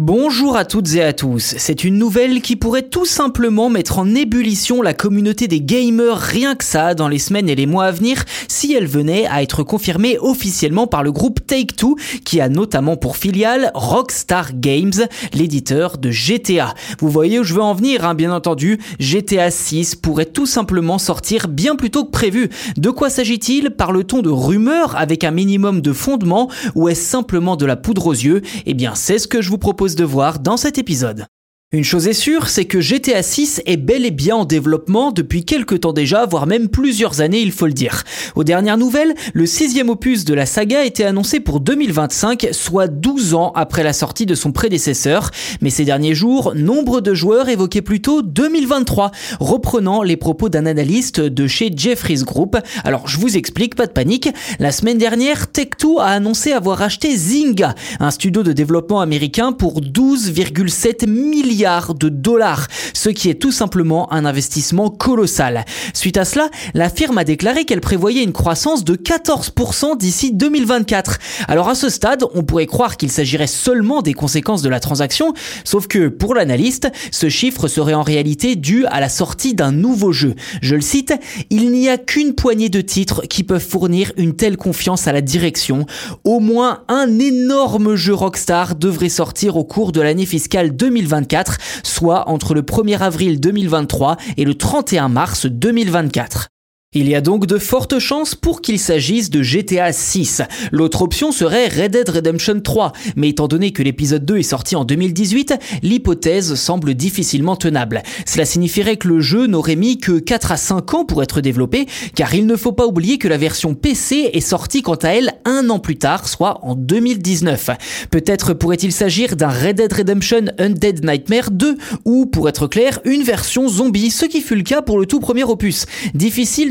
Bonjour à toutes et à tous. C'est une nouvelle qui pourrait tout simplement mettre en ébullition la communauté des gamers rien que ça dans les semaines et les mois à venir si elle venait à être confirmée officiellement par le groupe Take-Two qui a notamment pour filiale Rockstar Games, l'éditeur de GTA. Vous voyez où je veux en venir, hein, bien entendu. GTA 6 pourrait tout simplement sortir bien plus tôt que prévu. De quoi s'agit-il? Parle-t-on de rumeurs avec un minimum de fondement ou est-ce simplement de la poudre aux yeux? Eh bien, c'est ce que je vous propose de voir dans cet épisode. Une chose est sûre, c'est que GTA 6 est bel et bien en développement depuis quelques temps déjà, voire même plusieurs années, il faut le dire. Aux dernières nouvelles, le sixième opus de la saga a été annoncé pour 2025, soit 12 ans après la sortie de son prédécesseur. Mais ces derniers jours, nombre de joueurs évoquaient plutôt 2023, reprenant les propos d'un analyste de chez Jeffries Group. Alors je vous explique, pas de panique. La semaine dernière, Tech2 a annoncé avoir acheté Zynga, un studio de développement américain pour 12,7 milliards de dollars, ce qui est tout simplement un investissement colossal. Suite à cela, la firme a déclaré qu'elle prévoyait une croissance de 14% d'ici 2024. Alors à ce stade, on pourrait croire qu'il s'agirait seulement des conséquences de la transaction, sauf que pour l'analyste, ce chiffre serait en réalité dû à la sortie d'un nouveau jeu. Je le cite, il n'y a qu'une poignée de titres qui peuvent fournir une telle confiance à la direction. Au moins un énorme jeu Rockstar devrait sortir au cours de l'année fiscale 2024 soit entre le 1er avril 2023 et le 31 mars 2024. Il y a donc de fortes chances pour qu'il s'agisse de GTA 6. L'autre option serait Red Dead Redemption 3, mais étant donné que l'épisode 2 est sorti en 2018, l'hypothèse semble difficilement tenable. Cela signifierait que le jeu n'aurait mis que 4 à 5 ans pour être développé, car il ne faut pas oublier que la version PC est sortie quant à elle un an plus tard, soit en 2019. Peut-être pourrait-il s'agir d'un Red Dead Redemption Undead Nightmare 2, ou pour être clair, une version zombie, ce qui fut le cas pour le tout premier opus.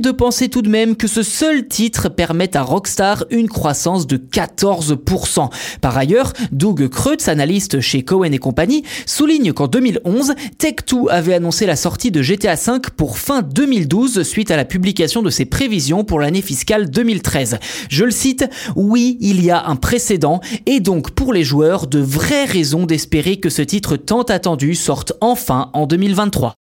De penser tout de même que ce seul titre permette à Rockstar une croissance de 14%. Par ailleurs, Doug Kreutz, analyste chez Cohen et compagnie, souligne qu'en 2011, Tech2 avait annoncé la sortie de GTA V pour fin 2012 suite à la publication de ses prévisions pour l'année fiscale 2013. Je le cite, oui, il y a un précédent et donc pour les joueurs de vraies raisons d'espérer que ce titre tant attendu sorte enfin en 2023.